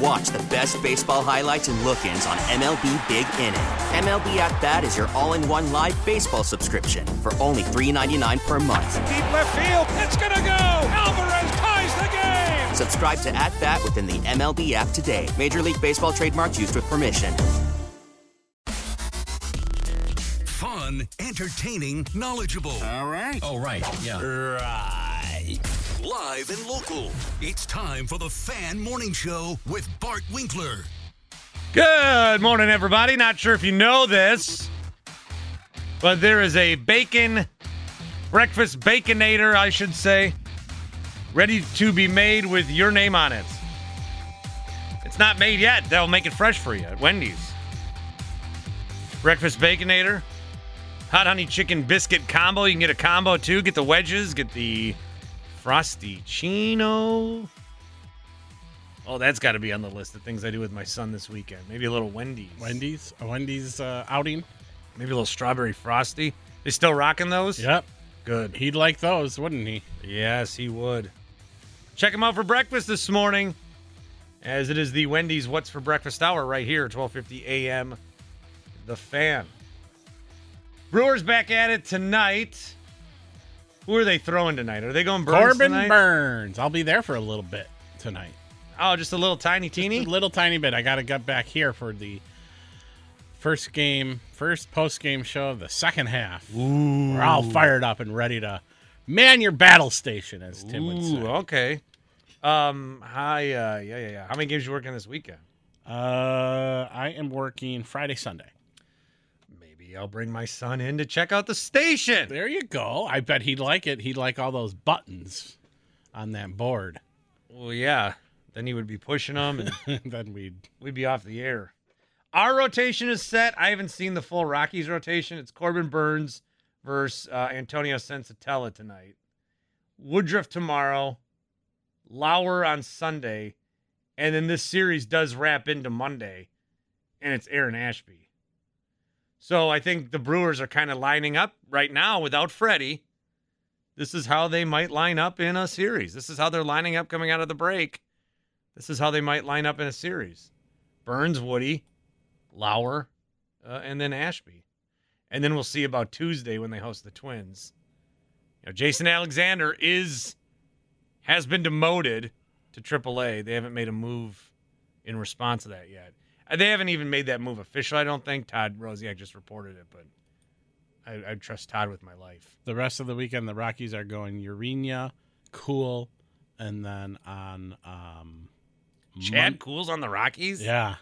And watch the best baseball highlights and look-ins on MLB Big Inning. MLB At Bat is your all-in-one live baseball subscription for only $3.99 per month. Deep left field, it's gonna go. Alvarez ties the game. Subscribe to At Bat within the MLB app today. Major League Baseball trademarks used with permission. Fun, entertaining, knowledgeable. All right. All right. Yeah. Right. Live and local. It's time for the Fan Morning Show with Bart Winkler. Good morning, everybody. Not sure if you know this, but there is a bacon breakfast baconator, I should say, ready to be made with your name on it. It's not made yet. They'll make it fresh for you at Wendy's. Breakfast baconator, hot honey chicken biscuit combo. You can get a combo too. Get the wedges. Get the frosty chino. Oh, that's got to be on the list of things I do with my son this weekend. Maybe a little Wendy's. Wendy's, a Wendy's uh, outing. Maybe a little strawberry frosty. They still rocking those? Yep. Good. He'd like those, wouldn't he? Yes, he would. Check him out for breakfast this morning, as it is the Wendy's What's for Breakfast hour right here, 12:50 a.m. The Fan. Brewers back at it tonight. Who are they throwing tonight? Are they going Burns Corbin tonight? Burns. I'll be there for a little bit tonight. Oh, just a little tiny teeny. A little tiny bit. I got to get back here for the first game, first post game show of the second half. Ooh. We're all fired up and ready to man your battle station, as Tim would Ooh, say. okay. Um, hi, uh, yeah, yeah, yeah. How many games you working this weekend? Uh, I am working Friday, Sunday. Maybe I'll bring my son in to check out the station. There you go. I bet he'd like it. He'd like all those buttons on that board. Well, yeah. Then he would be pushing them, and then we'd we'd be off the air. Our rotation is set. I haven't seen the full Rockies rotation. It's Corbin Burns versus uh, Antonio Senzatela tonight. Woodruff tomorrow. Lauer on Sunday, and then this series does wrap into Monday, and it's Aaron Ashby. So I think the Brewers are kind of lining up right now without Freddie. This is how they might line up in a series. This is how they're lining up coming out of the break. This is how they might line up in a series. Burns, Woody, Lauer, uh, and then Ashby. And then we'll see about Tuesday when they host the Twins. You know, Jason Alexander is has been demoted to AAA. They haven't made a move in response to that yet. Uh, They haven't even made that move official. I don't think Todd Rosiak just reported it, but I, I trust Todd with my life. the rest of the weekend the Rockies are going Urena, Kuhl, and then on um Chad Mon- Kuhl's on the Rockies. Yeah.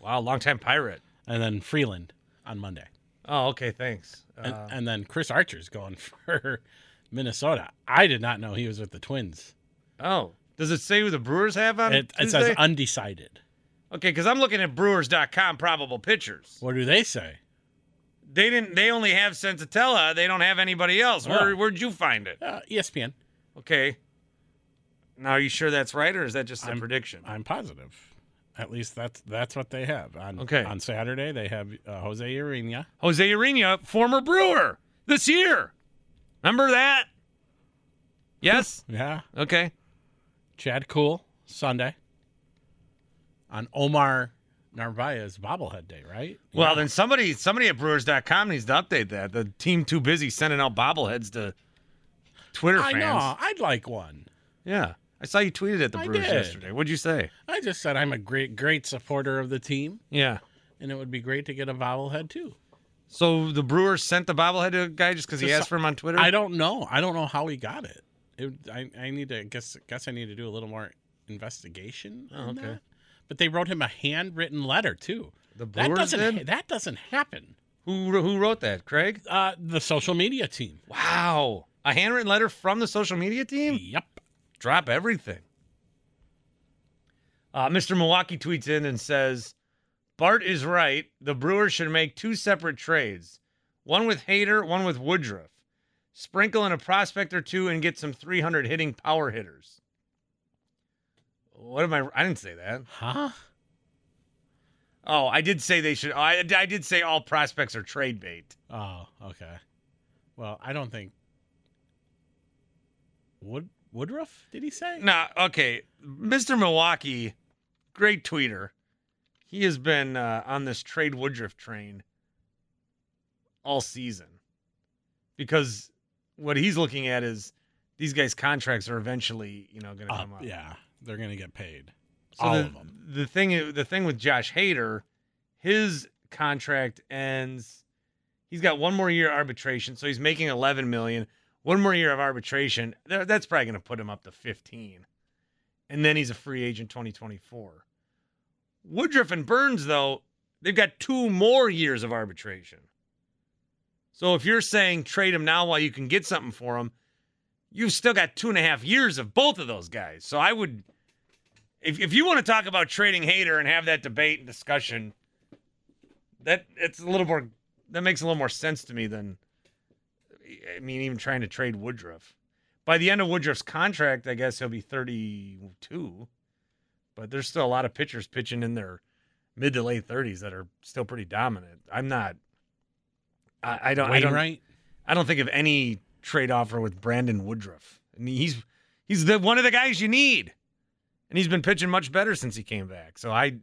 Wow, longtime pirate. And then Freeland on Monday. Oh, okay, thanks. And, Uh, and then Chris Archer's going for Minnesota. I did not know he was with the Twins. oh, does it say who the Brewers have on It, it Tuesday? says undecided. Okay, because I'm looking at Brewers.com probable pitchers. What do they say? They didn't. They only have Senzatela. They don't have anybody else. Where, Oh. where'd you find it? Uh, ESPN. Okay. Now, are you sure that's right, or is that just a I'm- prediction? I'm positive. At least that's that's what they have. On Okay. on Saturday they have uh, Jose Urena. Jose Urena, former Brewer, this year. Remember that? Yes. Yeah. Okay. Chad Kuhl Sunday. On Omar Narvaez bobblehead day, right? Well, then somebody somebody at Brewers.com needs to update that. The team too busy sending out bobbleheads to Twitter I fans. know. I'd like one. Yeah. I saw you tweeted at the I Brewers did. yesterday. What'd you say? I just said I'm a great, great supporter of the team, Yeah. and it would be great to get a bobblehead too. So the Brewers sent the bobblehead to a guy just because he asked for him on Twitter? I don't know. I don't know how he got it. it I, I need to guess. Guess I need to do a little more investigation. Oh, okay. that. But they wrote him a handwritten letter too. The Brewers That doesn't did? that doesn't happen. Who who wrote that? Craig? Uh, the social media team. Wow. A handwritten letter from the social media team? Yep. Drop everything. Uh, Mr. Milwaukee tweets in and says, Bart is right. The Brewers should make two separate trades one with Hader, one with Woodruff. Sprinkle in a prospect or two and get some 300 hitting power hitters. What am I? I didn't say that. Huh? Oh, I did say they should. I, I did say all prospects are trade bait. Oh, okay. Well, I don't think Wood Woodruff. Did he say? Nah, okay. Mr. Milwaukee, great tweeter. He has been uh, on this trade Woodruff train all season because what he's looking at is these guys' contracts are eventually, you know, going to come up. yeah, they're gonna get paid. So All the, of them. The thing, the thing with Josh Hader, his contract ends. He's got one more year arbitration, so he's making 11 million. One more year of arbitration, that's probably going to put him up to 15, and then he's a free agent 2024. Woodruff and Burns, though, they've got two more years of arbitration. So if you're saying trade him now while you can get something for him, you've still got two and a half years of both of those guys. So I would if if you want to talk about trading Hader and have that debate and discussion, that it's a little more that makes a little more sense to me than I mean even trying to trade Woodruff. By the end of Woodruff's contract, I guess he'll be 32, but there's still a lot of pitchers pitching in their mid to late 30s that are still pretty dominant. I'm not. I, I don't. I don't. Wainwright? I don't think of any trade offer with Brandon Woodruff. I mean, he's he's the one of the guys you need and he's been pitching much better since he came back. So I,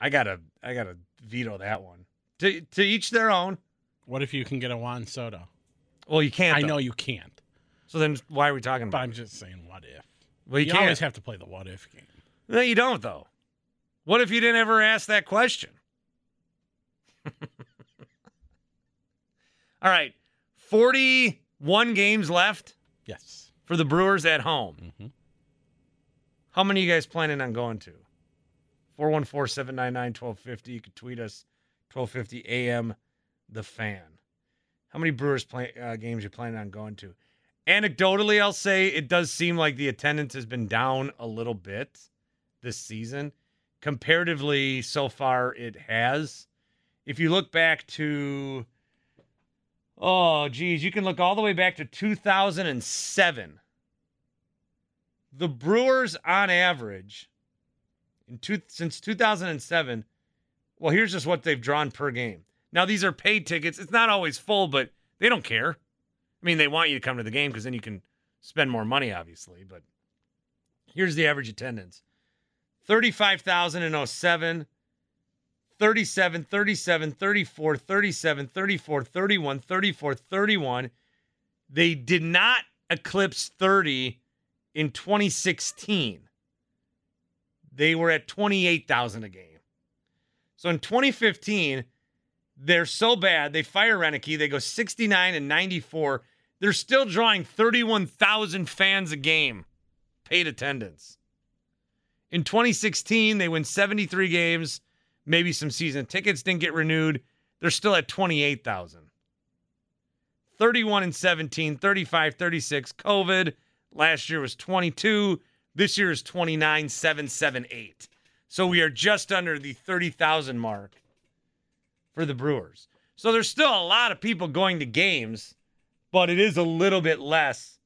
I gotta, I gotta veto that one. To to each their own. What if you can get a Juan Soto? Well, you can't. I though. know you can't, So then, why are we talking but about? I'm it? just saying, what if? well, you, You, can't. always have to play the what if game. No, you don't though. What if you didn't ever ask that question? All right, forty-one games left Yes. for the Brewers at home. Mm-hmm. How many of you guys planning on going to? 414-799-1250. You can tweet us 1250 AM the fan. How many Brewers play, uh, games you planning on going to? Anecdotally, I'll say it does seem like the attendance has been down a little bit this season. Comparatively, so far it has. If you look back to oh geez, you can look all the way back to 2007 the Brewers on average in two, since 2007 well here's just what they've drawn per game. Now these are paid tickets. It's not always full but they don't care. I mean they want you to come to the game because then you can spend more money obviously but here's the average attendance. 35007 37 37 34 37 34 31 34 31 they did not eclipse 30 in 2016 they were at 28,000 a game. So in 2015 they're so bad they fire Roenicke they go 69 and 94 they're still drawing 31,000 fans a game paid attendance. In 2016 they win 73 games, maybe some season tickets didn't get renewed. They're still at 28,000. 31 and 17, 35, 36 COVID. Last year was 22. This year is 29, 7, 7, 8. So we are just under the 30,000 mark for the Brewers. So there's still a lot of people going to games, but it is a little bit less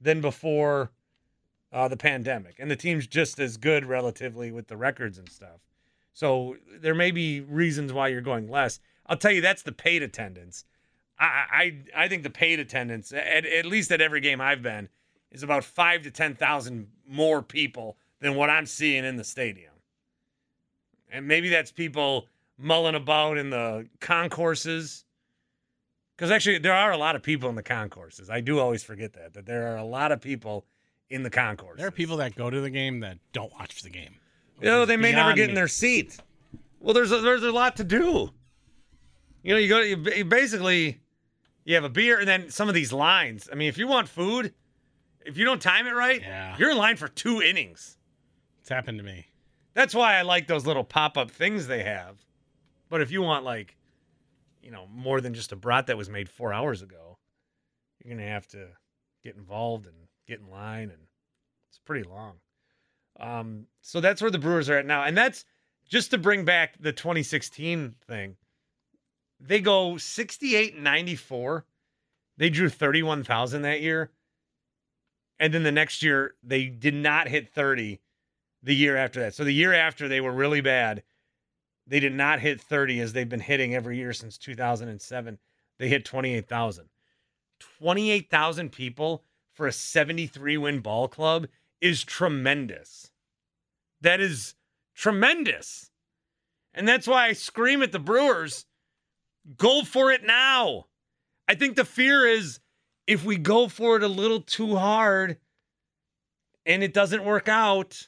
than before uh, the pandemic. And the team's just as good relatively with the records and stuff. So there may be reasons why you're going less. I'll tell you, that's the paid attendance. I I, I think the paid attendance, at, at least at every game I've been, is about five to ten thousand more people than what I'm seeing in the stadium. And maybe that's people mulling about in the concourses. Because actually, there are a lot of people in the concourses. I do always forget that that there are a lot of people in the concourses. There are people that go to the game that don't watch the game. You know, they may never get in their seat. Well, there's a, there's a lot to do. You know, you go you, you basically you have a beer and then some of these lines. I mean, if you want food, if you don't time it right, Yeah. you're in line for two innings. It's happened to me. That's why I like those little pop up things they have. But if you want like, you know, more than just a brat that was made four hours ago, you're gonna have to get involved and get in line, and it's pretty long. Um, so that's where the Brewers are at now, and that's just to bring back the 2016 thing. They go 68 94. They drew 31,000 that year. And then the next year, they did not hit 30 the year after that. So the year after they were really bad, they did not hit 30 as they've been hitting every year since 2007. They hit 28,000. 28,000 people for a 73 win ball club is tremendous. That is tremendous. And that's why I scream at the Brewers go for it now. I think the fear is if we go for it a little too hard and it doesn't work out,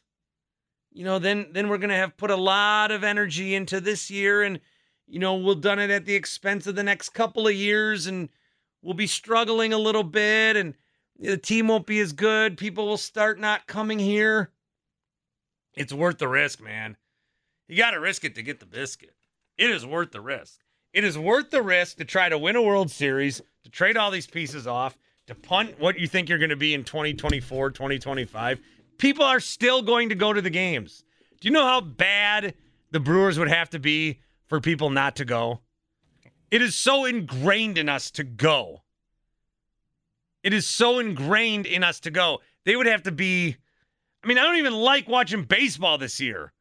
you know, then then we're gonna have put a lot of energy into this year, and you know, we'll done it at the expense of the next couple of years, and we'll be struggling a little bit, and the team won't be as good. People will start not coming here. It's worth the risk, man. You got to risk it to get the biscuit. It is worth the risk. It is worth the risk to try to win a World Series, to trade all these pieces off, to punt what you think you're going to be in 2024, 2025. People are still going to go to the games. Do you know how bad the Brewers would have to be for people not to go? It is so ingrained in us to go. It is so ingrained in us to go. They would have to be. I mean, I don't even like watching baseball this year.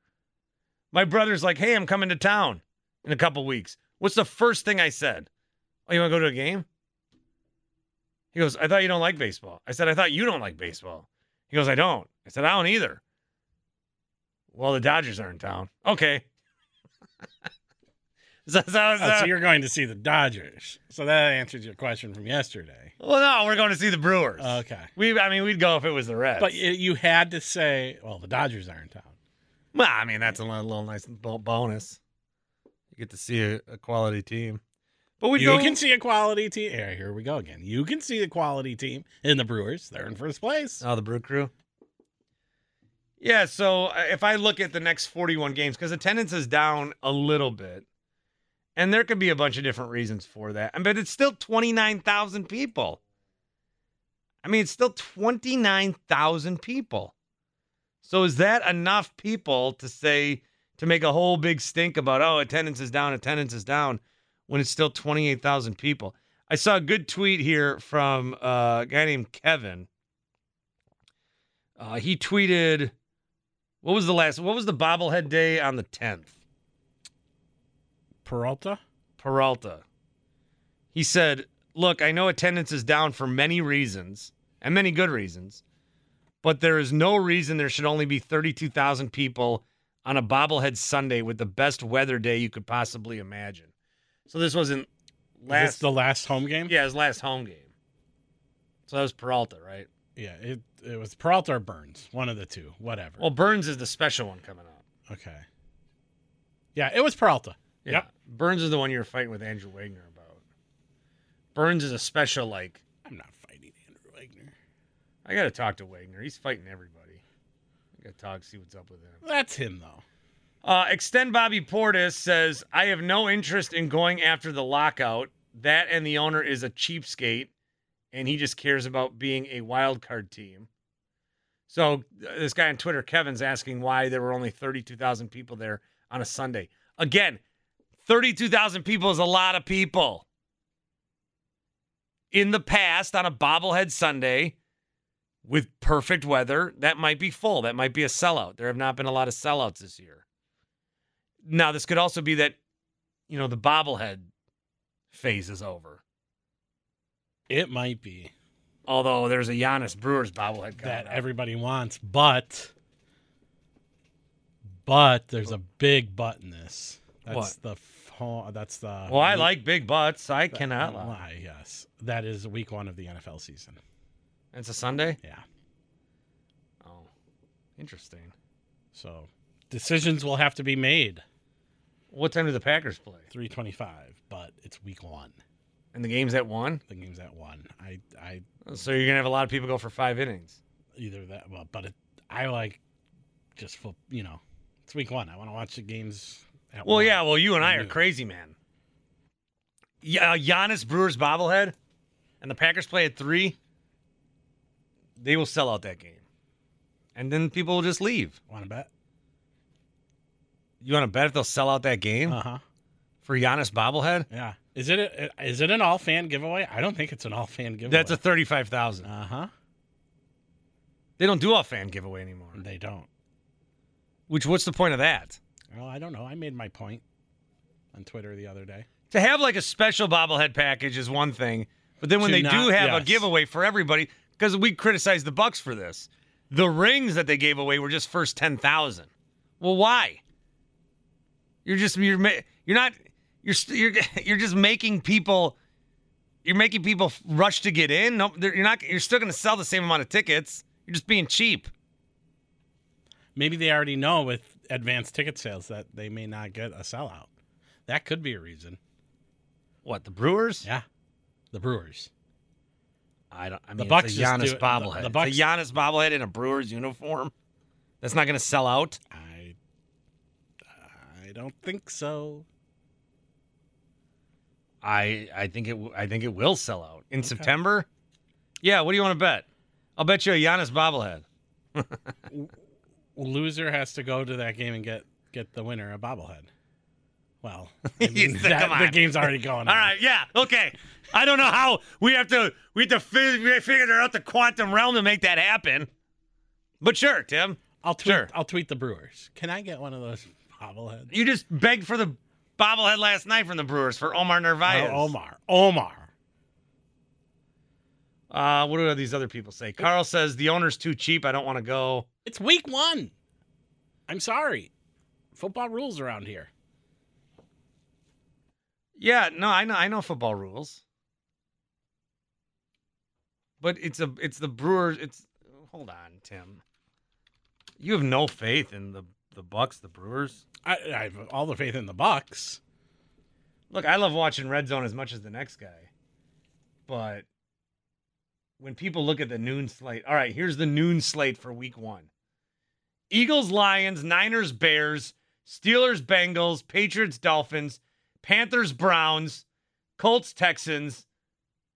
My brother's like, hey, I'm coming to town in a couple weeks. What's the first thing I said? Oh, you want to go to a game? He goes, I thought you don't like baseball. I said, I thought you don't like baseball. He goes, I don't. I said, I don't either. Well, the Dodgers are in town. Okay. so, so, so, oh, so, you're going to see the Dodgers. So that answers your question from yesterday. Well, no, we're going to see the Brewers. Okay. We, I mean, we'd go if it was the Reds. But you had to say, well, the Dodgers are in town. Well, I mean, that's a little, little nice bonus. Get to see a, a quality team. But we you go, can see a quality team. Yeah, here we go again. You can see a quality team in the Brewers. They're in first place. Oh, the Brew Crew. Yeah, so uh, if I look at the next 41 games, because attendance is down a little bit, and there could be a bunch of different reasons for that, but it's still 29,000 people. I mean, it's still 29,000 people. So is that enough people to say to make a whole big stink about oh attendance is down, attendance is down, when it's still twenty eight thousand people? I saw a good tweet here from uh, a guy named Kevin. Uh, he tweeted, "What was the last? What was the bobblehead day on the tenth? Peralta. Peralta. He said, "Look, I know attendance is down for many reasons and many good reasons." but there is no reason there should only be 32,000 people on a bobblehead Sunday with the best weather day you could possibly imagine. So this wasn't last this the last home game? Yeah, his last home game. So that was Peralta, right? Yeah, it it was Peralta or Burns, one of the two, whatever. Well, Burns is the special one coming up. Okay. Yeah, it was Peralta. Yeah. Yep. Burns is the one you were fighting with Andrew Wagner about. Burns is a special like I'm not fighting Andrew Wagner. I got to talk to Wagner. He's fighting everybody. Got to talk, see what's up with him. That's him, though. Uh, Extend Bobby Portis says, I have no interest in going after the lockout. That and the owner is a cheapskate, and he just cares about being a wild card team. So uh, this guy on Twitter, Kevin's asking why there were only 32,000 people there on a Sunday. Again, 32,000 people is a lot of people. In the past, on a bobblehead Sunday, with perfect weather, that might be full. That might be a sellout. There have not been a lot of sellouts this year. Now, this could also be that, you know, the bobblehead phase is over. It might be. Although there's a Giannis Brewers bobblehead that out. everybody wants, but but there's a big butt in this. That's what? the that's the Well, I like big butts. I cannot lie. Yes. That is week 1 of the NFL season. It's a Sunday? Yeah. Oh, interesting. So decisions will have to be made. What time do the Packers play? 325, but it's week one. And the game's at one? The game's at one. I, I. So you're gonna have a lot of people go for five innings. Either that, well, but it, I like just for you know, it's week one. I want to watch the games at Well, one. yeah. Well, you and I I are crazy, man. Yeah, uh, Giannis Brewers bobblehead, and the Packers play at three. They will sell out that game, and then people will just leave. Want to bet? You want to bet if they'll sell out that game Uh huh. for Giannis bobblehead? Yeah. Is it a, is it an all fan giveaway? I don't think it's an all fan giveaway. That's a thirty-five thousand. uh huh. They don't do a fan giveaway anymore. They don't. Which what's the point of that? Well, I don't know. I made my point on Twitter the other day. To have like a special bobblehead package is one thing, but then when To they do not- have a yes. giveaway for everybody, because we criticized the Bucks for this, the rings that they gave away were just first ten thousand. Well, why? You're just you're you're not you're you're you're just making people you're making people rush to get in. No, you're not. You're still going to sell the same amount of tickets. You're just being cheap. Maybe they already know with advanced ticket sales that they may not get a sellout. That could be a reason. What the Brewers? Yeah. The Brewers. I don't. I mean, The it's Bucks a just Giannis do it- the- bobblehead. the Bucks- It's a Giannis bobblehead in a Brewers uniform. That's not going to sell out. I I don't think so. I I think it I think it will sell out in September. Yeah, what do you want to bet? I'll bet you a Giannis bobblehead. Loser has to go to that game and get get the winner a bobblehead. Well, I mean, that- come the game's already going on. All right, yeah, okay. I don't know how we have to we have to fi- figure out the quantum realm to make that happen. But sure, Tim. I'll tweet. Sure. I'll tweet the Brewers. Can I get one of those bobbleheads? You just begged for the bobblehead last night from the Brewers for Omar Narvaez. Oh, Omar. Omar. Uh, what do these other people say? Carl says the owner's too cheap. I don't want to go. It's week one. I'm sorry. Football rules around here. Yeah, no, I know, I know football rules, but it's a, it's the Brewers. It's hold on, Tim. You have no faith in the the Bucks, the Brewers. I, I have all the faith in the Bucks. Look, I love watching Red Zone as much as the next guy, but when people look at the noon slate, all right, here's the noon slate for Week One: Eagles, Lions, Niners, Bears, Steelers, Bengals, Patriots, Dolphins, Panthers, Browns, Colts, Texans,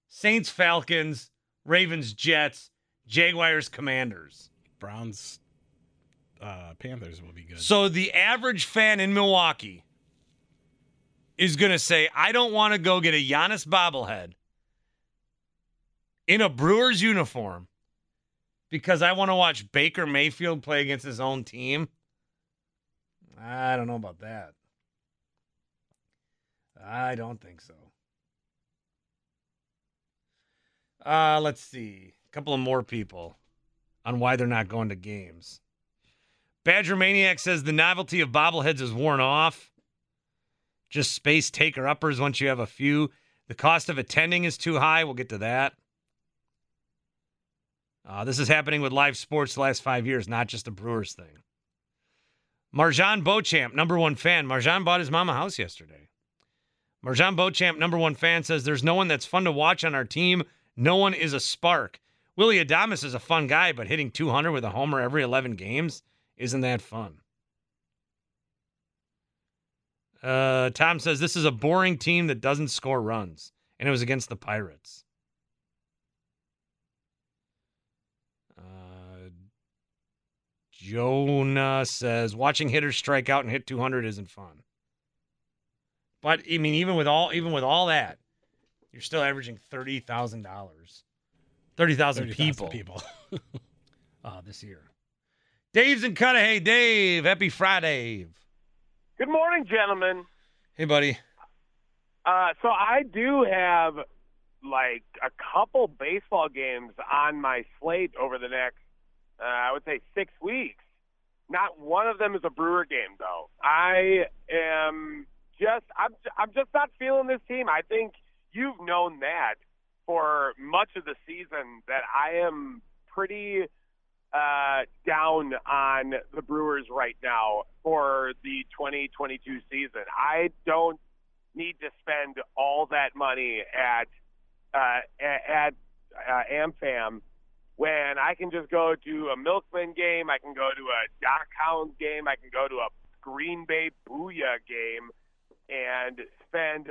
Saints, Falcons, Ravens, Jets, Jaguars, Commanders. Browns, uh, Panthers will be good. So the average fan in Milwaukee is going to say, I don't want to go get a Giannis bobblehead in a Brewers uniform because I want to watch Baker Mayfield play against his own team. I don't know about that. I don't think so. Uh, let's see. A couple of more people on why they're not going to games. Badger Maniac says the novelty of bobbleheads is worn off. Just space taker uppers once you have a few. The cost of attending is too high. We'll get to that. Uh, this is happening with live sports the last five years, not just the Brewers thing. Marjon Beauchamp, number one fan. Marjon bought his mom a house yesterday. Marjon Beauchamp, number one fan, says there's no one that's fun to watch on our team. No one is a spark. Willy Adames is a fun guy, but hitting 200 with a homer every 11 games isn't that fun? Uh, Tom says this is a boring team that doesn't score runs, and it was against the Pirates. Uh, Jonah says watching hitters strike out and hit 200 isn't fun. But I mean, even with all even with all that, you're still averaging thirty thousand dollars, thirty thousand 30,000 people people. uh, this year. Dave's in Cudahy. Dave, happy Friday. Good morning, gentlemen. Hey, buddy. Uh, so I do have like a couple baseball games on my slate over the next, uh, I would say, six weeks. Not one of them is a Brewer game, though. I am just, I'm, I'm just not feeling this team. I think you've known that for much of the season that I am pretty uh, down on the Brewers right now for the 2022 season. I don't need to spend all that money at uh, at uh, AmFam when I can just go to a Milkman game, I can go to a Doc Hounds game, I can go to a Green Bay Booyah game and spend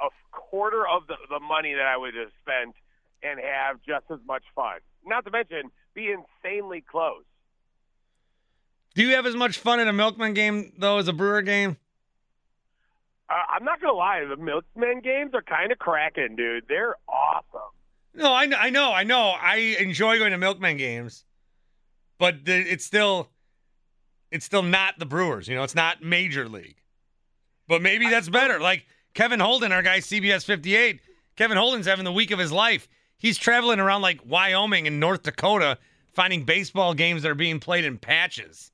a quarter of the, the money that I would have spent and have just as much fun. Not to mention be insanely close. Do you have as much fun in a Milkman game though as a Brewer game? Uh, I'm not gonna lie, the Milkman games are kind of cracking, dude. They're awesome. No, I, I know, I know. I enjoy going to Milkman games, but the, it's still, it's still not the Brewers. You know, it's not Major League. But maybe that's better. Like Kevin Holden, our guy CBS 58. Kevin Holden's having the week of his life. He's traveling around like Wyoming and North Dakota, finding baseball games that are being played in patches,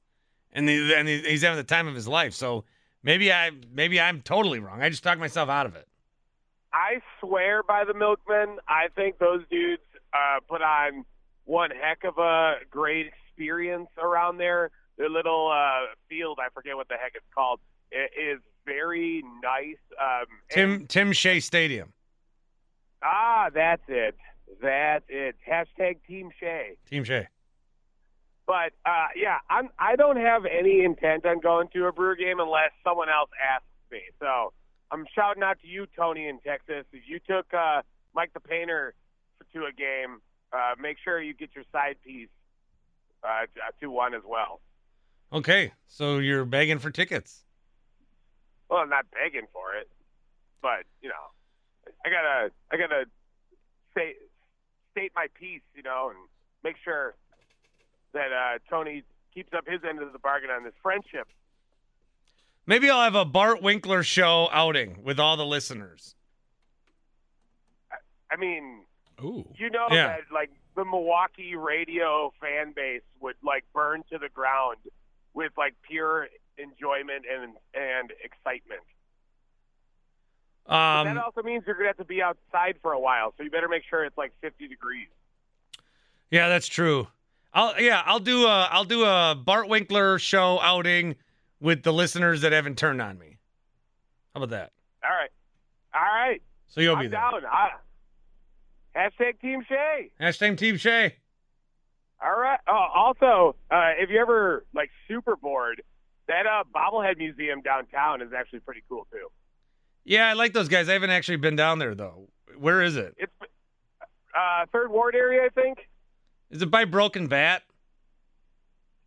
and, the, and he's having the time of his life. So maybe I, maybe I'm totally wrong. I just talked myself out of it. I swear by the Milkmen. I think those dudes uh, put on one heck of a great experience around there. Their little uh, field, I forget what the heck it's called, it is very nice. Um, Tim and- Tim Shea Stadium. ah, that's it. That's it. Hashtag Team Shea. Team Shea. But uh, yeah, I'm. I don't have any intent on going to a Brewer game unless someone else asks me. So I'm shouting out to you, Tony, in Texas. If you took uh, Mike the Painter to a game, uh, make sure you get your side piece uh, to one as well. Okay, so you're begging for tickets. Well, I'm not begging for it, but you know, I gotta, I gotta say, state my piece, you know, and make sure that uh, Tony keeps up his end of the bargain on this friendship. Maybe I'll have a Bart Winkler show outing with all the listeners. I mean, Ooh. you know Yeah. that like the Milwaukee radio fan base would like burn to the ground with like pure enjoyment and and excitement. Um, that also means you're gonna have to be outside for a while, so you better make sure it's like 50 degrees. yeah, that's true. I'll yeah, I'll do a I'll do a Bart Winkler show outing with the listeners that haven't turned on me. How about that? All right, all right. So you'll I'm be there. down. I, hashtag Team Shea. Hashtag Team Shea. All right. Oh, also, uh, if you ever like super bored, that uh, bobblehead museum downtown is actually pretty cool too. Yeah, I like those guys. I haven't actually been down there though. Where is it? It's uh, third ward area, I think. Is it by Broken Bat?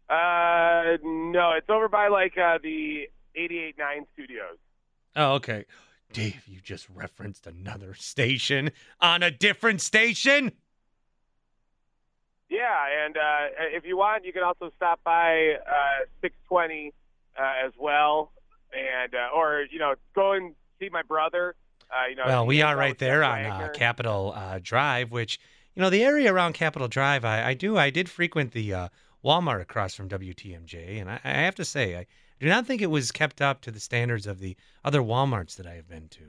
Uh, no, it's over by like uh, the 88.9 studios. Oh, okay. Dave, you just referenced another station on a different station. Yeah, and uh, if you want, you can also stop by uh, 620 uh, as well, and uh, or you know go and see my brother. Uh, you know, Well, we are right there on uh, Capitol uh, Drive, which you know the area around Capitol Drive. I, I do. I did frequent the uh, Walmart across from WTMJ, and I, I have to say, I do not think it was kept up to the standards of the other WalMarts that I have been to.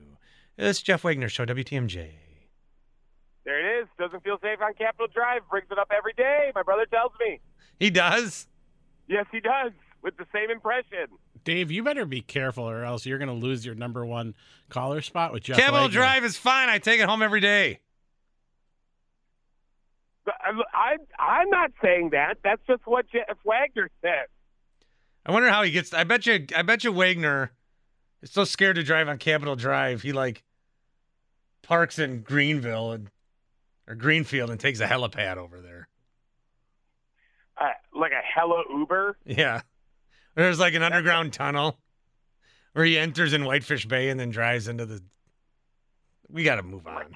This is Jeff Wagner Show, WTMJ. There it is. Doesn't feel safe on Capitol Drive. Brings it up every day. My brother tells me. He does. Yes, he does. With the same impression. Dave, you better be careful, or else you're going to lose your number one caller spot with Jeff. Capitol Wagner. Drive is fine. I take it home every day. I, I, I'm not saying that. That's just what Jeff Wagner said. I wonder how he gets. I bet you. I bet you Wagner is so scared to drive on Capitol Drive. He like parks in Greenville and or Greenfield and takes a helipad over there. Uh, like a hella Uber. Yeah, there's like an underground tunnel where he enters in Whitefish Bay and then drives into the. We got to move on.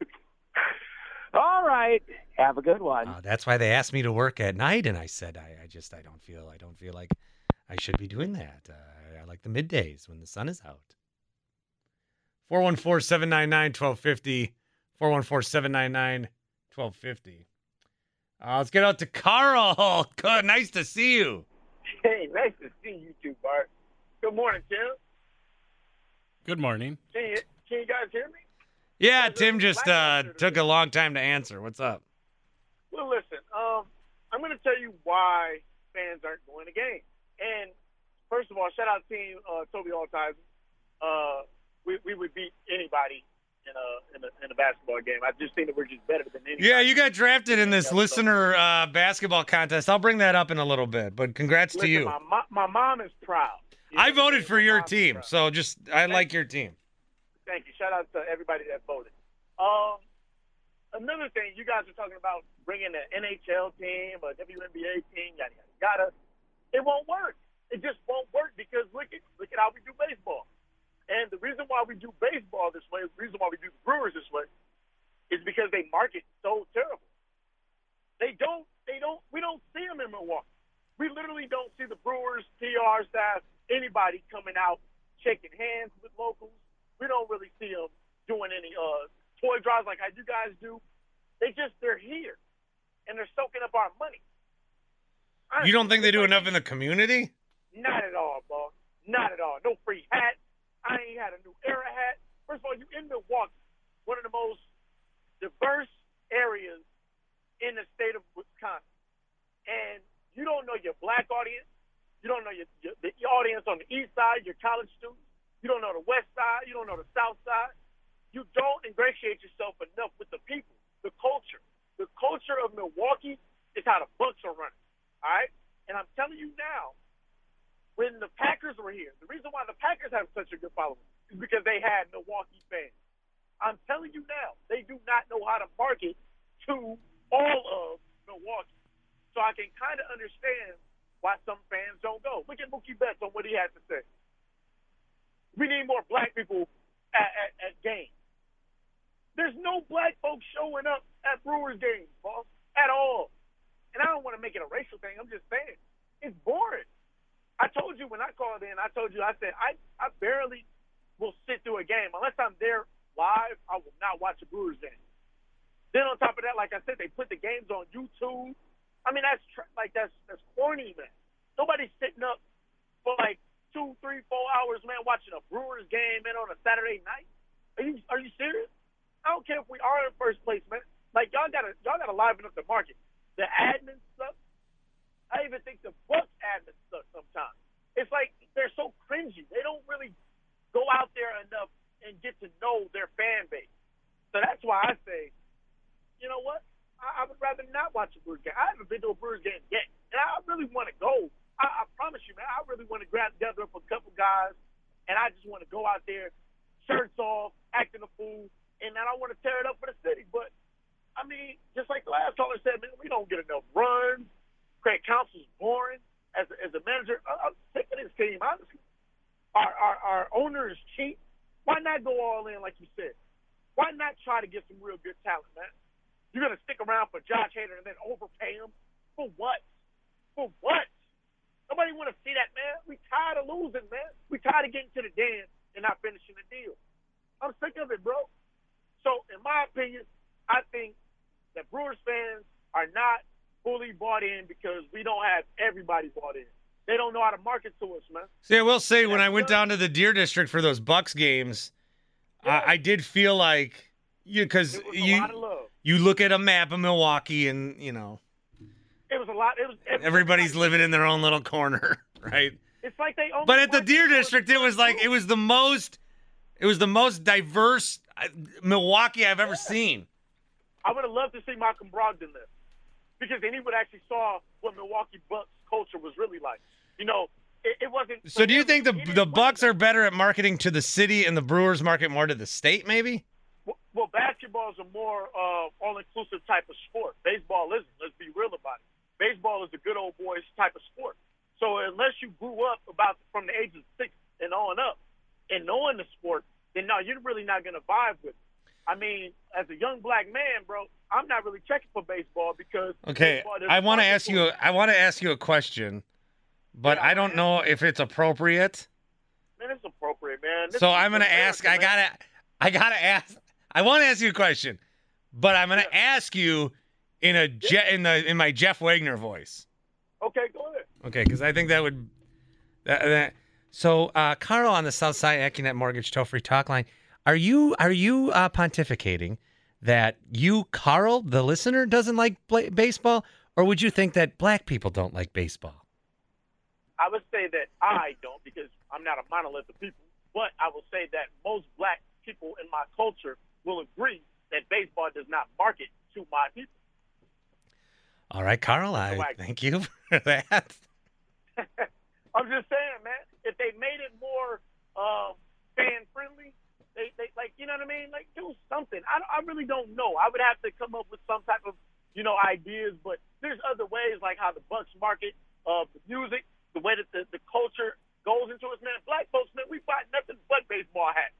All right. Have a good one. Uh, that's why they asked me to work at night, and I said I, I just I don't feel I don't feel like I should be doing that. Uh, I like the middays when the sun is out. 414 799 1250. 414 799 1250. Uh, let's get out to Carl. Good. Nice to see you. Hey, nice to see you too, Bart. Good morning, Tim. Good morning. Can you, can you guys hear me? Yeah, Tim just uh, took a long time to answer. What's up? Well, listen, um, I'm going to tell you why fans aren't going to games. And first of all, shout out to Team uh, Toby Altizer. Uh, we, we would beat anybody in a, in a in a basketball game. I've just think that we're just better than anybody. Yeah, you got drafted in this listener uh, basketball contest. I'll bring that up in a little bit, but congrats Listen, to you. My, my mom is proud. I voted for your team, so just I like your team. Thank you. Shout out to everybody that voted. Um, another thing, you guys are talking about bringing an NHL team, a WNBA team, yada yada yada. It won't work. It just won't work because look at look at how we do baseball. And the reason why we do baseball this way, the reason why we do the Brewers this way, is because they market so terrible. They don't. They don't. We don't see them in Milwaukee. We literally don't see the Brewers PR staff, anybody coming out shaking hands with locals. We don't really see them doing any uh, toy drives like how you guys do. They just they're here, and they're soaking up our money. You don't think they do enough in the community? Not at all, bro. Not at all. No free hats. I ain't had a new era hat. First of all, you in Milwaukee, one of the most diverse areas in the state of Wisconsin, and you don't know your black audience. You don't know your, your the audience on the east side, your college students. You don't know the west side. You don't know the south side. You don't ingratiate yourself enough with the people, the culture. The culture of Milwaukee is how the Bucks are running. All right, and I'm telling you now, when the Packers were here, the reason why the Packers have such a good following is because they had Milwaukee fans. I'm telling you now, they do not know how to market to all of Milwaukee. So I can kind of understand why some fans don't go. Look at Mookie Betts on what he had to say. We need more black people at, at, at games. There's no black folks showing up at Brewers games, boss, at all. And I don't want to make it a racial thing. I'm just saying it's boring. I told you when I called in, I told you, I said, I, I barely will sit through a game. Unless I'm there live, I will not watch a Brewers game. Then on top of that, like I said, they put the games on YouTube. I mean, that's tr- like that's that's corny, man. Nobody's sitting up for like two, three, four hours, man, watching a Brewers game, man, on a Saturday night. Are you are you serious? I don't care if we are in first place, man. Like y'all gotta y'all gotta liven up the market. The admin sucks. I even think the Bucks admin sucks sometimes. It's like they're so cringy. They don't really go out there enough and get to know their fan base. So that's why I say, you know what? I, I would rather not watch a Brewers game. I haven't been to a Brewers game yet, and I really want to go. I, I promise you, man. I really want to grab together with a couple guys, and I just want to go out there, shirts off, acting a fool, and then I want to tear it up for the city. But I mean, just like the last caller said, man, we don't get enough runs. Craig Counsell's boring as a, as a manager. I'm sick of this team, honestly. Our, our our owner is cheap. Why not go all in like you said? Why not try to get some real good talent, man? You're gonna stick around for Josh Hader and then overpay him for what? For what? Nobody want to see that, man. We tired of losing, man. We tired of getting to the dance and not finishing the deal. I'm sick of it, bro. So, in my opinion, I think that Brewers fans are not fully bought in because we don't have everybody bought in. They don't know how to market to us, man. See, I will say when I went down to the Deer District for those Bucks games, I, I did feel like you because It was a you lot of love. you look at a map of Milwaukee and you know It was a lot. It was. Everybody's living in their own little corner, right? It's like they. Only But at the Deer District, it was like it was the most, it was the most diverse uh, Milwaukee I've ever seen. I would have loved to see Malcolm Brogdon there because then he would actually saw what Milwaukee Bucks culture was really like. You know, it, it wasn't. So do you think the the Bucks are better at marketing to the city and the Brewers market more to the state? Maybe. Well, well basketball is a more uh, all-inclusive type of sport. Baseball isn't. Let's be real about it. Baseball is a good old boys type of sport. So unless you grew up about from the age of six and on up and knowing the sport, then no, you're really not going to vibe with it. I mean, as a young black man, bro, I'm not really checking for baseball because Okay, baseball I want to ask you. me. I want to ask you a question, but I don't know if it's appropriate. Man, it's appropriate, man. This So I'm gonna America, ask. I gotta. I gotta ask. I want to ask you a question, but I'm gonna ask you in a Je- in the in my Jeff Wagner voice. Okay, go ahead. Okay, because I think that would. That, that, so, uh, Carl on the South Side Accunet Mortgage toll free talk line. Are you are you uh, pontificating that you, Carl, the listener, doesn't like bla- baseball, or would you think that black people don't like baseball? I would say that I don't because I'm not a monolith of people, but I will say that most black people in my culture will agree that baseball does not market to my people. All right, Carl, I Correct. thank you for that. I'm just saying, man. if they made it more um, fan friendly, they, they like you know what I mean? Like do something. I, I really don't know. I would have to come up with some type of you know ideas, but there's other ways like how the Bucks market uh, the music, the way that the, the culture goes into it. Man, black folks, man, we buy nothing but baseball hats.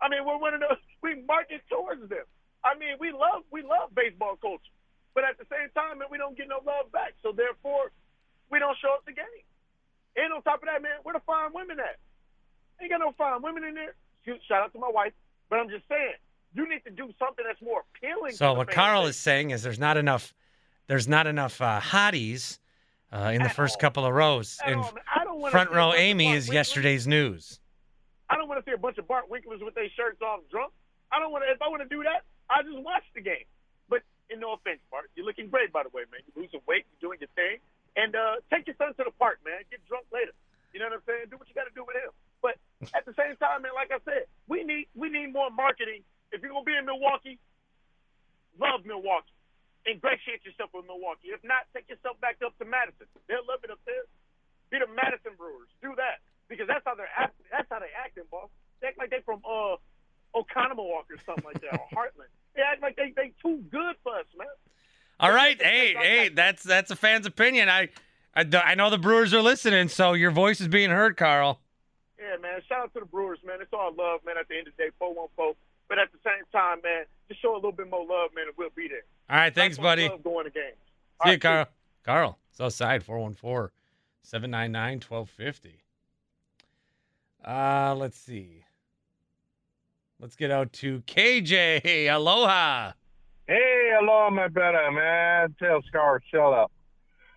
I mean, we're one of those. We market towards them. I mean, we love we love baseball culture, but at the same time, man, we don't get no love back. So therefore, we don't show up the game. And on top of that, man, where the fine women at? Ain't got no fine women in there. Shout out to my wife, but I'm just saying, you need to do something that's more appealing. So what Carl is saying is there's not enough, there's not enough uh, hotties uh, in the first couple of rows. At and all. I don't front row Amy is yesterday's news. I don't want to see a bunch of Bart Winklers with their shirts off drunk. I don't want to. If I want to do that, I just watch the game. But in no offense, Bart, you're looking great by the way, man. You're losing weight, you're doing your thing, and uh, take your son to the park, man. Get drunk later. You know what I'm saying? Do what you got to do with him. But at the same time, man, like I said, we need we need more marketing. If you're gonna be in Milwaukee, love Milwaukee. Ingratiate yourself with Milwaukee. If not, take yourself back up to Madison. They'll love it up there. Be the Madison Brewers. Do that because that's how they're act, that's how they acting, boss. They act like they from uh Oconomowoc or something like that, or Hartland. They act like they they too good for us, man. All right, hey, hey, that's that's a fan's opinion. I, I, I know the Brewers are listening, so your voice is being heard, Carl. Yeah, man. Shout out to the Brewers, man. It's all love, man. At the end of the day, four one four. But at the same time, man, just show a little bit more love, man, and we'll be there. All right, thanks, That's buddy. Love going to games. See you, Carl. Carl, so side 414 799 1250. Uh, let's see. Let's get out to KJ. Aloha. Hey, aloha, my brother, man. Tell Scar, shut up.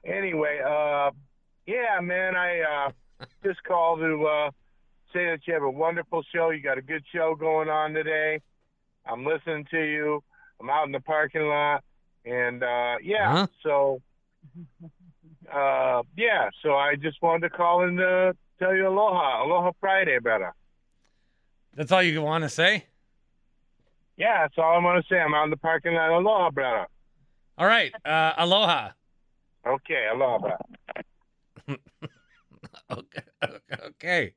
Anyway, uh, yeah, man, I uh, just called to uh, say that you have a wonderful show. You got a good show going on today. I'm listening to you. I'm out in the parking lot, and uh, yeah, Uh-huh. so uh, yeah, so I just wanted to call and uh, tell you aloha, aloha Friday, brother. That's all you want to say? Yeah, that's all I want to say. I'm out in the parking lot. Aloha, brother. All right. Uh, aloha. Okay, aloha, brother. Okay. Okay.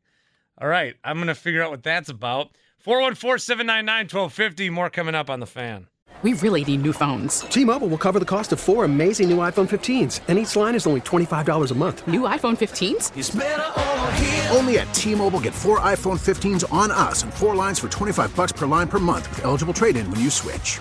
All right. I'm going to figure out what that's about. 414 799 1250. More coming up on the fan. We really need new phones. T-Mobile will cover the cost of four amazing new iPhone 15s, and each line is only $25 a month. New iPhone 15s? Only at T-Mobile, get four iPhone 15s on us and four lines for 25 bucks per line per month with eligible trade-in when you switch.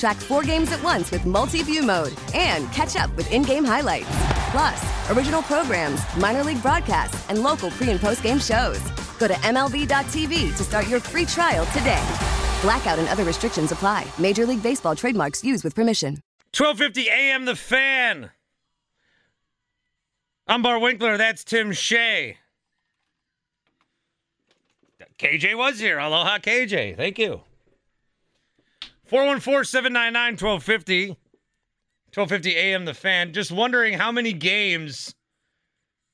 Track four games at once with multi view mode and catch up with in game highlights. Plus, original programs, minor league broadcasts, and local pre and post game shows. Go to MLB.tv to start your free trial today. Blackout and other restrictions apply. Major League Baseball trademarks used with permission. 1250 AM The Fan. I'm Bart Winkler. That's Tim Shea. KJ was here. Aloha, KJ. Thank you. 414 799 1250. 1250 AM The Fan. Just wondering how many games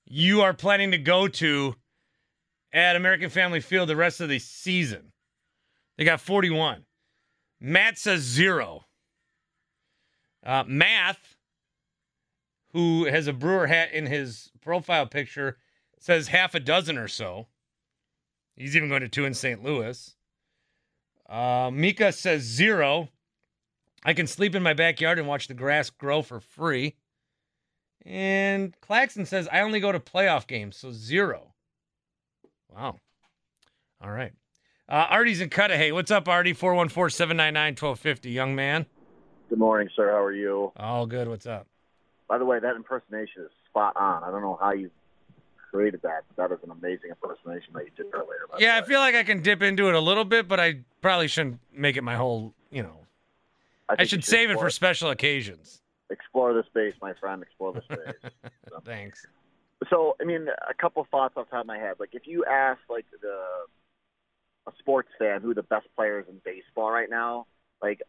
you are planning to go to at American Family Field the rest of the season. They got 41. Matt says zero. Uh, Math, who has a Brewer hat in his profile picture, says half a dozen or so. He's even going to two in St. Louis. Uh, Mika says zero. I can sleep in my backyard and watch the grass grow for free. And Claxton says I only go to playoff games, so zero. Wow. All right. Uh, Artie's in Cudahy. What's up, Artie? 414 799 1250. Young man. Good morning, sir. How are you? All good. What's up? By the way, that impersonation is spot on. I don't know how you created that. That is an amazing impersonation that you did earlier. Yeah, I feel like I can dip into it a little bit, but I probably shouldn't make it my whole, you know. I, think you should save it for special occasions. Explore the space, my friend. Explore the space. So, Thanks. So, I mean, a couple thoughts off the top of my head. Like, if you ask like the a sports fan who the best players in baseball right now, like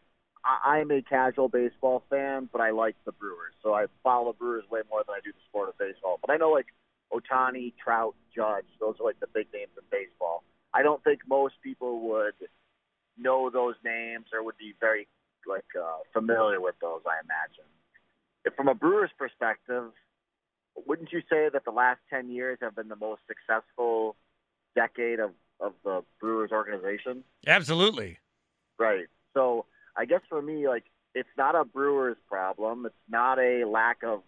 I, I'm a casual baseball fan, but I like the Brewers, so I follow the Brewers way more than I do the sport of baseball. But I know like Ohtani, Trout, Judge, those are like the big names in baseball. I don't think most people would know those names or would be very like uh, familiar with those. I imagine. If from a Brewers perspective, wouldn't you say that the last ten years have been the most successful decade of of the Brewers organization? Absolutely. Right. So I guess for me, like it's not a Brewers problem. It's not a lack of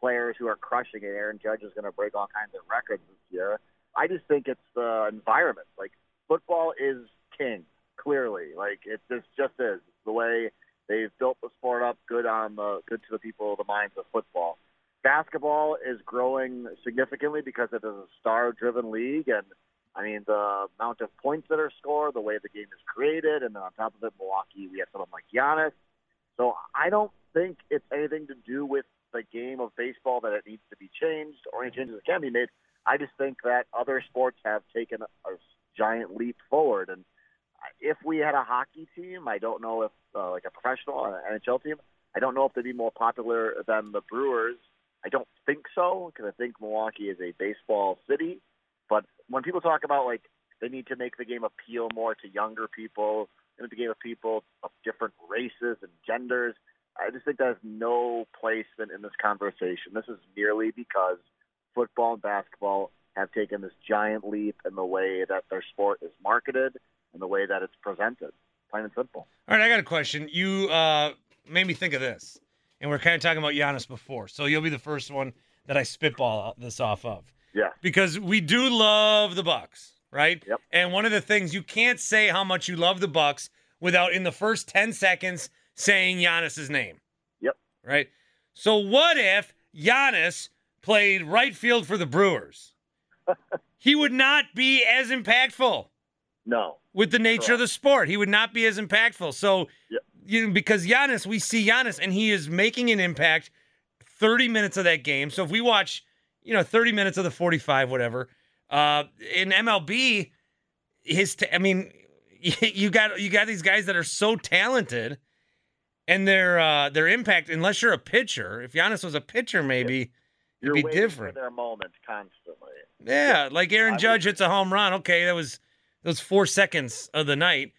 players who are crushing it. Aaron Judge is going to break all kinds of records this year. I just think it's the environment. Like football is king, clearly. Like it this just is the way they've built the sport up. Good on the good to the people, the minds of football. Basketball is growing significantly because it is a star-driven league, and I mean the amount of points that are scored, the way the game is created, and then on top of it, Milwaukee, we have someone like Giannis. So I don't think it's anything to do with the game of baseball that it needs to be changed or any changes that can be made. I just think that other sports have taken a giant leap forward. And if we had a hockey team, I don't know if uh, like a professional NHL team, I don't know if they'd be more popular than the Brewers. I don't think so because I think Milwaukee is a baseball city. But when people talk about like they need to make the game appeal more to younger people, and the game of people of different races and genders, I just think that has no place in, in this conversation. This is merely because football and basketball have taken this giant leap in the way that their sport is marketed and the way that it's presented. Plain and simple. All right, I got a question. You uh, made me think of this, and we're kind of talking about Giannis before, so you'll be the first one that I spitball this off of. Yeah. Because we do love the Bucks, right? Yep. And one of the things you can't say how much you love the Bucks without in the first 10 seconds saying Giannis's name. Yep. Right? So what if Giannis played right field for the Brewers? he would not be as impactful. No. With the nature Correct. of the sport, he would not be as impactful. So, yep. you know, because Giannis, we see Giannis, and he is making an impact. Thirty minutes of that game. So if we watch, you know, thirty minutes of the forty-five, whatever, uh, in MLB, his, t- I mean, you got you got these guys that are so talented, and their uh, their impact. Unless you're a pitcher, if Giannis was a pitcher, maybe you're it'd be different. Their moment constantly. Yeah, like Aaron Judge hits a home run. Okay, that was those four seconds of the night.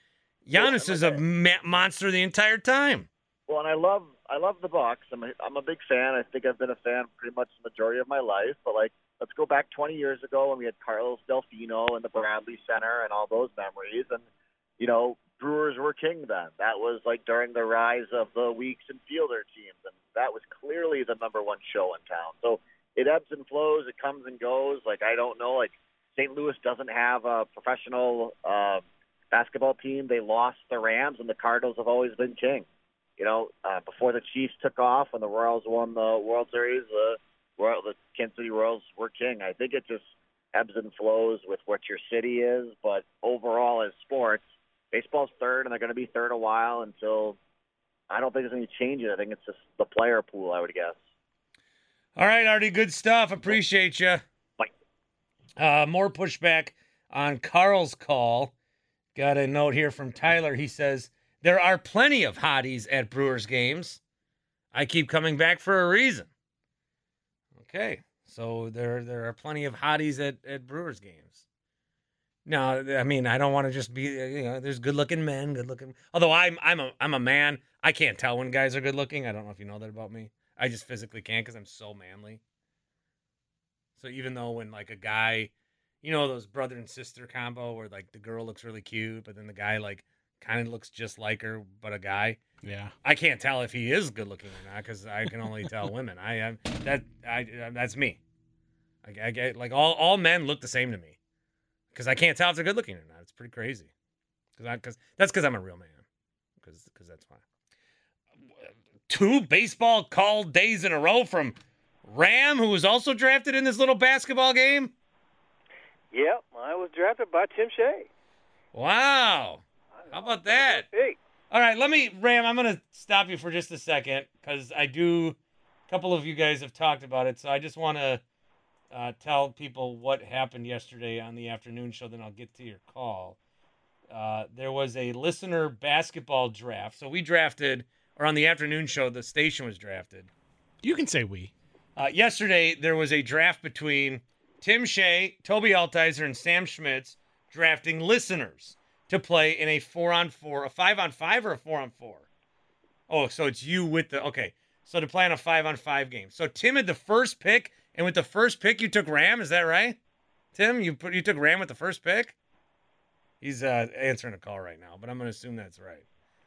Giannis is a ma- monster the entire time. Well, and I love I love the Bucks. I'm a, I'm a big fan. I think I've been a fan pretty much the majority of my life. But like, let's go back 20 years ago when we had Carlos Delfino and the Bradley Center and all those memories. And you know, Brewers were king then. That was like during the rise of the Weeks and Fielder teams, and that was clearly the number one show in town. So it ebbs and flows. It comes and goes. Like I don't know. Like St. Louis doesn't have a professional uh, basketball team. They lost the Rams, and the Cardinals have always been king. You know, uh, before the Chiefs took off and the Royals won the World Series, the uh, Royal, the Kansas City Royals were king. I think it just ebbs and flows with what your city is, but overall, as sports, baseball's third, and they're going to be third a while until I don't think there's any changes. I think it's just the player pool, I would guess. All right, Artie, good stuff. Appreciate you. Bye. Uh, more pushback on Carl's call. Got a note here from Tyler. He says, There are plenty of hotties at Brewers games. I keep coming back for a reason. Okay. So there there are plenty of hotties at, at Brewers games. No, I mean I don't want to just be uh, you know there's good looking men, good looking. Although I'm I'm a I'm a man, I can't tell when guys are good looking. I don't know if you know that about me. I just physically can't because I'm so manly. So even though when like a guy, you know those brother and sister combo where like the girl looks really cute, but then the guy like kind of looks just like her, but a guy. Yeah. I can't tell if he is good looking or not because I can only tell women. I am that I uh, that's me. I, I get like all all men look the same to me because I can't tell if they're good looking or not. It's pretty crazy. Because I because that's because I'm a real man. Because because that's why two baseball call days in a row from Ram, who was also drafted in this little basketball game? Yep, I was drafted by Tim Shea. Wow. How about that? Hey. All right, let me, Ram, I'm going to stop you for just a second because I do, a couple of you guys have talked about it. So I just want to uh, tell people what happened yesterday on the afternoon show, then I'll get to your call. Uh, there was a listener basketball draft. So we drafted, or on the afternoon show, the station was drafted. You can say we. Uh, yesterday, there was a draft between Tim Shea, Toby Altizer, and Sam Schmitz drafting listeners to play in a four on four, a five on five, or a four on four. Oh, so it's you with the okay. So to play on a five on five game. So Tim had the first pick, and with the first pick, you took Ram. Is that right? Tim, you put you took Ram with the first pick. He's uh, answering a call right now, but I'm going to assume that's right.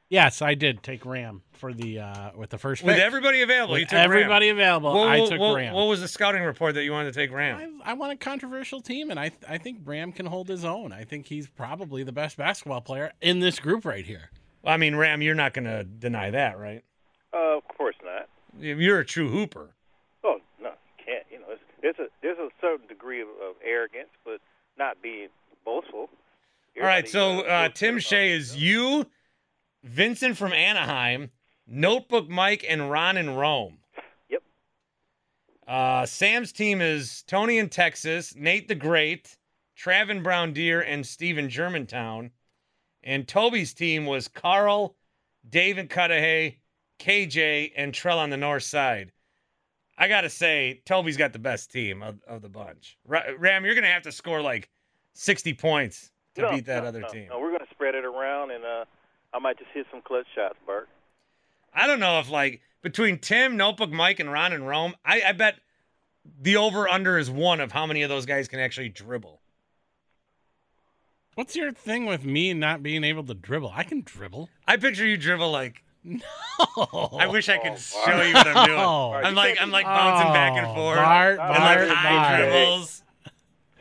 Yes, I did take Ram for the uh, with the first pick. With pick. everybody available, you With took Ram. everybody available. What- I what- took what- Ram. What was the scouting report that you wanted to take Ram? I want a controversial team, and I I think Ram can hold his own. I think he's probably the best basketball player in this group right here. Well, I mean, Ram, you're not going to deny that, right? Uh, of course not. You're a true hooper. Oh no, you can't. You know, it's, there's a there's a certain degree of, of arrogance, but not being boastful. All right, so uh, uh, Tim Shea is you, Vincent from Anaheim, Notebook Mike, and Ron in Rome. Yep. Uh, Sam's team is Tony in Texas, Nate the Great, Travin Brown Deer, and Steven Germantown. And Toby's team was Carl, Dave and Cudahy, KJ, and Trell on the north side. I got to say, Toby's got the best team of, of the bunch. Ram, you're going to have to score like 60 points to no, beat that no, other no, team. No, we're going to spread it around, and uh, I might just hit some clutch shots, Bart. I don't know if like between Tim, Notebook Mike, and Ron and Rome, I, I bet the over under is one of how many of those guys can actually dribble. What's your thing with me not being able to dribble? I can dribble. I picture you dribble like. No. I wish I could Oh, show you what I'm doing. No. I'm like I'm like bouncing back and Oh, forth Bart, and like Bart, high Bart. dribbles.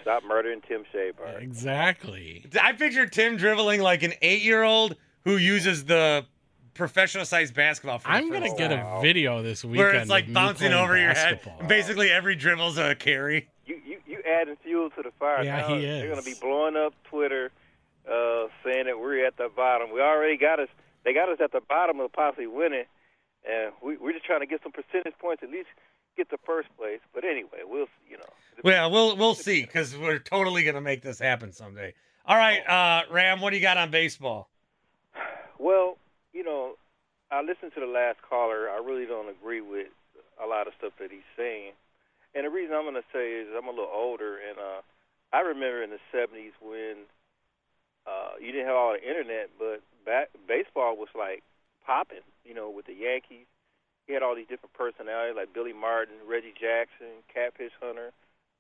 Stop murdering Tim Shea, Bart. Exactly. I picture Tim dribbling like an eight year old who uses the professional sized basketball. For the I'm gonna first get time. a video this weekend where it's like bouncing playing over your head. basically, every dribble's a carry. You you you adding fuel to the fire. Yeah, now. he They're going to be blowing up Twitter, uh, saying that we're at the bottom. We already got us. They got us at the bottom of possibly winning, and we, we're just trying to get some percentage points, at least get the first place. But anyway, we'll you know. Well, we'll we'll see because we're totally gonna make this happen someday. All right, uh, Ram, what do you got on baseball? Well, you know, I listened to the last caller. I really don't agree with a lot of stuff that he's saying. And the reason I'm going to say is I'm a little older, and uh, I remember in the 70s when uh, you didn't have all the internet, but back, baseball was like popping, you know, with the Yankees. He had all these different personalities like Billy Martin, Reggie Jackson, Catfish Hunter,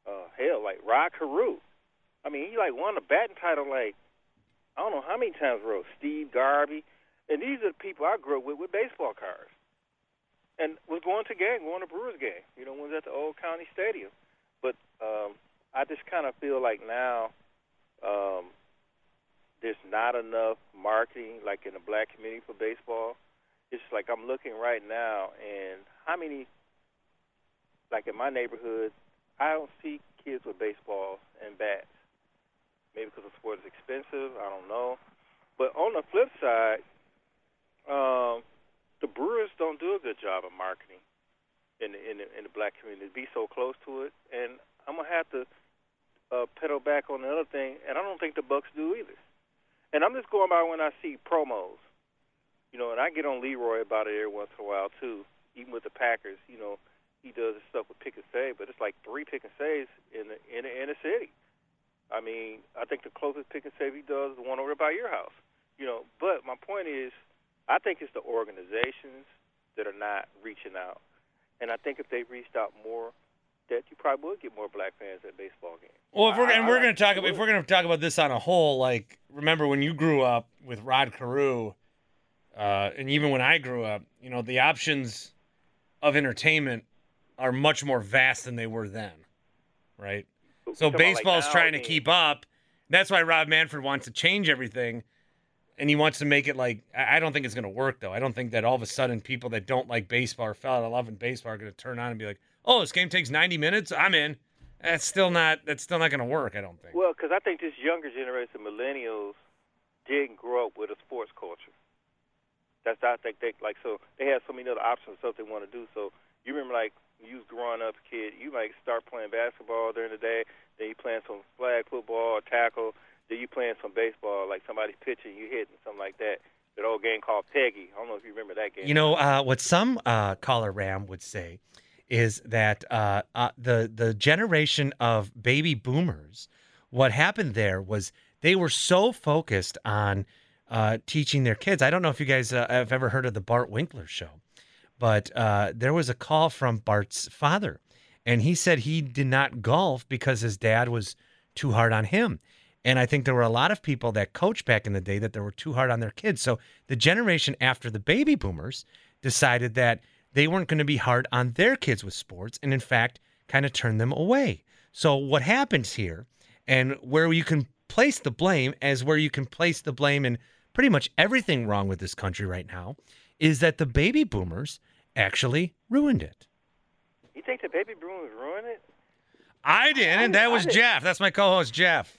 uh, hell, like Rod Carew. I mean, he like won the batting title like I don't know how many times wrote Steve Garvey, and these are the people I grew up with with baseball cards, and was going to game, going to Brewers game. You know, was at the old county stadium. But um, I just kind of feel like now um, there's not enough marketing, like in the black community for baseball. It's like I'm looking right now, and how many, like in my neighborhood, I don't see kids with baseballs and bats. Maybe because the sport is expensive. I don't know. But on the flip side, um, the Brewers don't do a good job of marketing in the, in the, in the black community. Be so close to it, and I'm gonna have to uh, pedal back on the other thing, and I don't think the Bucks do either. And I'm just going by when I see promos, you know, and I get on Leroy about it every once in a while too. Even with the Packers, you know, he does his stuff with Pick 'n Save, but it's like three Pick 'n Saves in the in the inner city. I mean, I think the closest Pick 'n Save he does is the one over by your house. You know, but my point is, I think it's the organizations that are not reaching out, and I think if they reached out more, that you probably would get more black fans at baseball games. Well, if we're I- and I we're gonna talk about if we're gonna talk about this on a whole, like remember when you grew up with Rod Carew, uh, and even when I grew up, you know the options of entertainment are much more vast than they were then, right? So about, like, baseball's trying to keep up. That's why Rob Manfred wants to change everything, and he wants to make it like I don't think it's gonna work though. I don't think that all of a sudden people that don't like baseball or fell out of love in baseball are gonna turn on and be like, "Oh, this game takes 90 minutes. I'm in." That's still not. That's still not gonna work. I don't think. Well, because I think this younger generation, millennials, didn't grow up with a sports culture. That's I think they like so they had so many other options of stuff they want to do. So you remember like you was growing up, kid, you might start playing basketball during the day, then you playing some flag football or tackle, then you playing some baseball, like somebody pitching, you hitting something like that. That old game called Peggy. I don't know if you remember that game. You know uh, what some uh, caller Ram would say is that uh, uh, the the generation of baby boomers, what happened there was they were so focused on uh, teaching their kids. I don't know if you guys uh, have ever heard of the Bart Winkler show, but uh, there was a call from Bart's father, and he said he did not golf because his dad was too hard on him. And I think there were a lot of people that coached back in the day that they were too hard on their kids. So the generation after the baby boomers decided that they weren't going to be hard on their kids with sports and in fact kind of turn them away. So what happens here and where you can place the blame as where you can place the blame in pretty much everything wrong with this country right now is that the baby boomers actually ruined it. You think the baby boomers ruined it? I didn't. and that was I. Jeff. That's my co-host Jeff.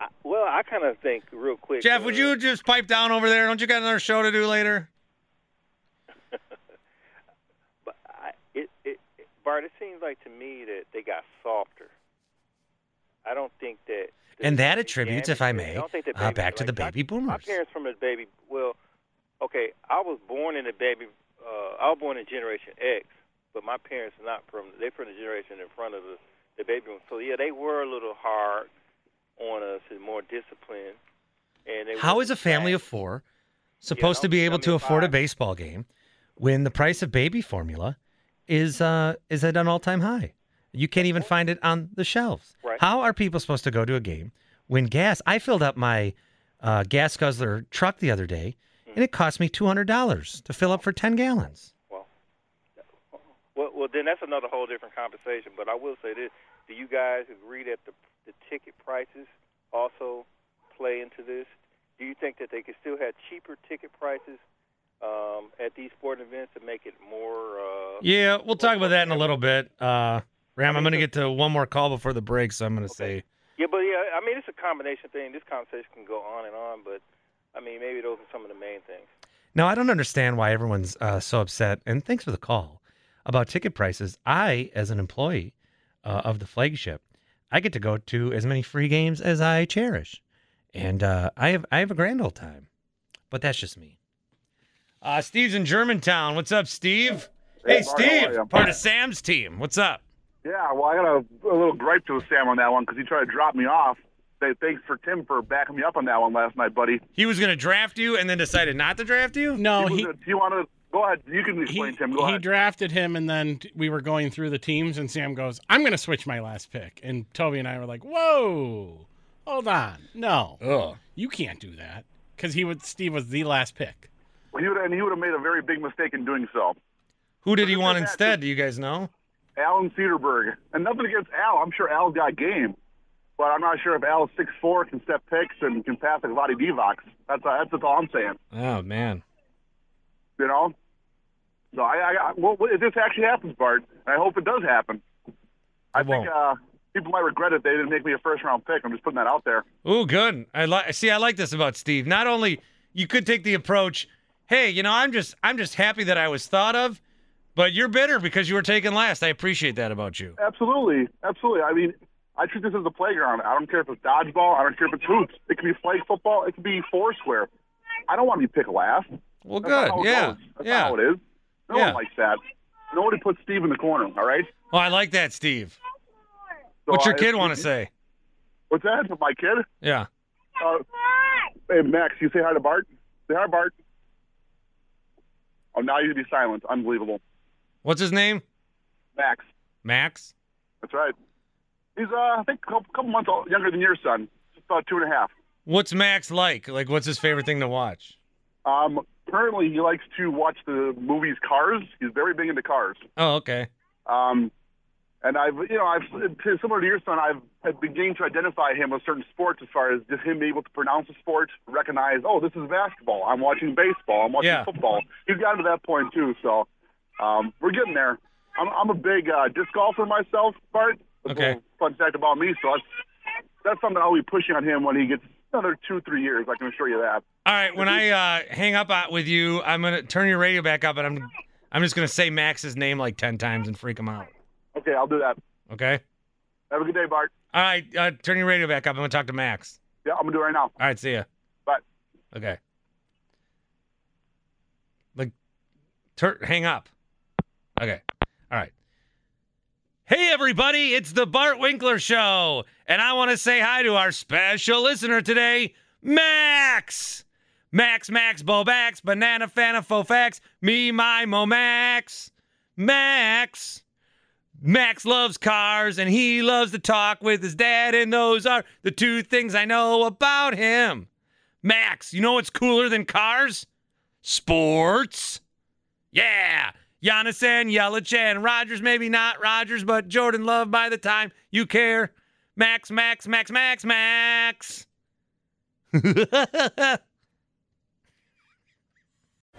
I, well, I kind of think real quick. Jeff, uh, would you just pipe down over there? Don't you got another show to do later? But I, it, it, it, Bart, it seems like to me that they got softer. I don't think that. And that attributes, if I I may, think uh, back to the like, my- baby boomers. My parents from the baby. Well, okay, I was born in the baby. Uh, I was born in Generation X, but my parents are not from. They're from the generation in front of the the baby boom. So yeah, they were a little hard on us and more disciplined. And they How is a family of four supposed know, to be able to afford a baseball game when the price of baby formula is uh, is at an all time high? You can't even find it on the shelves. Right. How are people supposed to go to a game when gas? I filled up my uh, gas guzzler truck the other day, Hmm. and it cost me two hundred dollars to fill up for ten gallons. Well, well, then that's another whole different conversation. But I will say this: Do you guys agree that the the ticket prices also play into this? Do you think that they could still have cheaper ticket prices um, at these sporting events to make it more? Uh, Yeah, we'll talk about that in a little bit. Uh, Ram, I'm going to get to one more call before the break, so I'm going to say Yeah, but yeah, I mean, it's a combination thing. This conversation can go on and on, but I mean, maybe those are some of the main things. Now, I don't understand why everyone's uh, so upset, and thanks for the call about ticket prices. I, as an employee uh, of the flagship, I get to go to as many free games as I cherish, and uh, I have I have a grand old time. But that's just me. Uh, Steve's in Germantown. What's up, Steve? Hey, Hey, Mark, how Steve, you? part of Sam's team. What's up? Yeah, well, I got a, a little gripe to Sam on that one because he tried to drop me off. Say thanks for Tim for backing me up on that one last night, buddy. He was going to draft you and then decided not to draft you? No, he. he Was, do you want to go ahead? You can explain, Tim. Go ahead. he ahead. drafted him, and then we were going through the teams, and Sam goes, "I'm going to switch my last pick," and Toby and I were like, "Whoa, hold on, no, Ugh. you can't do that," because he would. Steve was the last pick. He would, and he would have made a very big mistake in doing so. Who did he want instead? Do you guys know? Alan Cedarberg, and nothing against Al. I'm sure Al's got game, but I'm not sure if Al is six four, can step picks, and can pass like Vlade Divac. That's uh, that's all I'm saying. Oh man. You know. So I, I, I well, if this actually happens, Bart, I hope it does happen. I think uh, people might regret it they didn't make me a first round pick. I'm just putting that out there. Oh, good. I like. See, I like this about Steve. Not only you could take the approach, hey, you know, I'm just, I'm just happy that I was thought of, but you're bitter because you were taken last. I appreciate that about you. Absolutely, absolutely. I mean, I treat this as a playground. I don't care if it's dodgeball. I don't care if it's hoops. It can be flag football. It can be foursquare. I don't want to be picked last. Well, That's good. Yeah. That's Yeah. how it is. No Yeah. one likes that. Nobody puts Steve in the corner. All right. Oh, I like that, Steve. So What's your I- kid want to say? What's that? My kid? Yeah. Uh, hey, Max, you say hi to Bart. Say hi, Bart. Oh, now you can be silent. Unbelievable. What's his name? Max. Max. That's right. He's, uh, I think, a couple, months younger than your son. Just about two and a half. What's Max like? Like, what's his favorite thing to watch? Um, currently, he likes to watch the movies Cars. He's very big into cars. Oh, okay. Um, and I've, you know, I've similar to your son, I've, I've beginning to identify him with certain sports as far as just him being able to pronounce a sport, recognize, oh, this is basketball. I'm watching baseball. I'm watching Yeah. football. He's gotten to that point too. So um, we're getting there. I'm, I'm a big uh, disc golfer myself, Bart. That's Okay. Fun fact about me. So that's that's something I'll be pushing on him when he gets another two, three years. I can assure you that. All right. When I uh, hang up uh, with you, I'm gonna turn your radio back up, and I'm, I'm just gonna say Max's name like ten times and freak him out. Okay, I'll do that. Okay. Have a good day, Bart. All right. Uh, turn your radio back up. I'm going to talk to Max. Yeah, I'm gonna do it right now. All right. See ya. Bye. Okay. Like, tur- hang up. Okay. All right. Hey, everybody, it's the Bart Winkler Show. And I want to say hi to our special listener today, Max. Max, Max, Bobax, Banana, Fana, Fofax, me, my, Mo, Max. Max. Max loves cars and he loves to talk with his dad, and those are the two things I know about him. Max, you know what's cooler than cars? Sports. Yeah. Giannis and Yelich and Rodgers, maybe not Rodgers, but Jordan Love by the time you care. Max, Max, Max, Max, Max.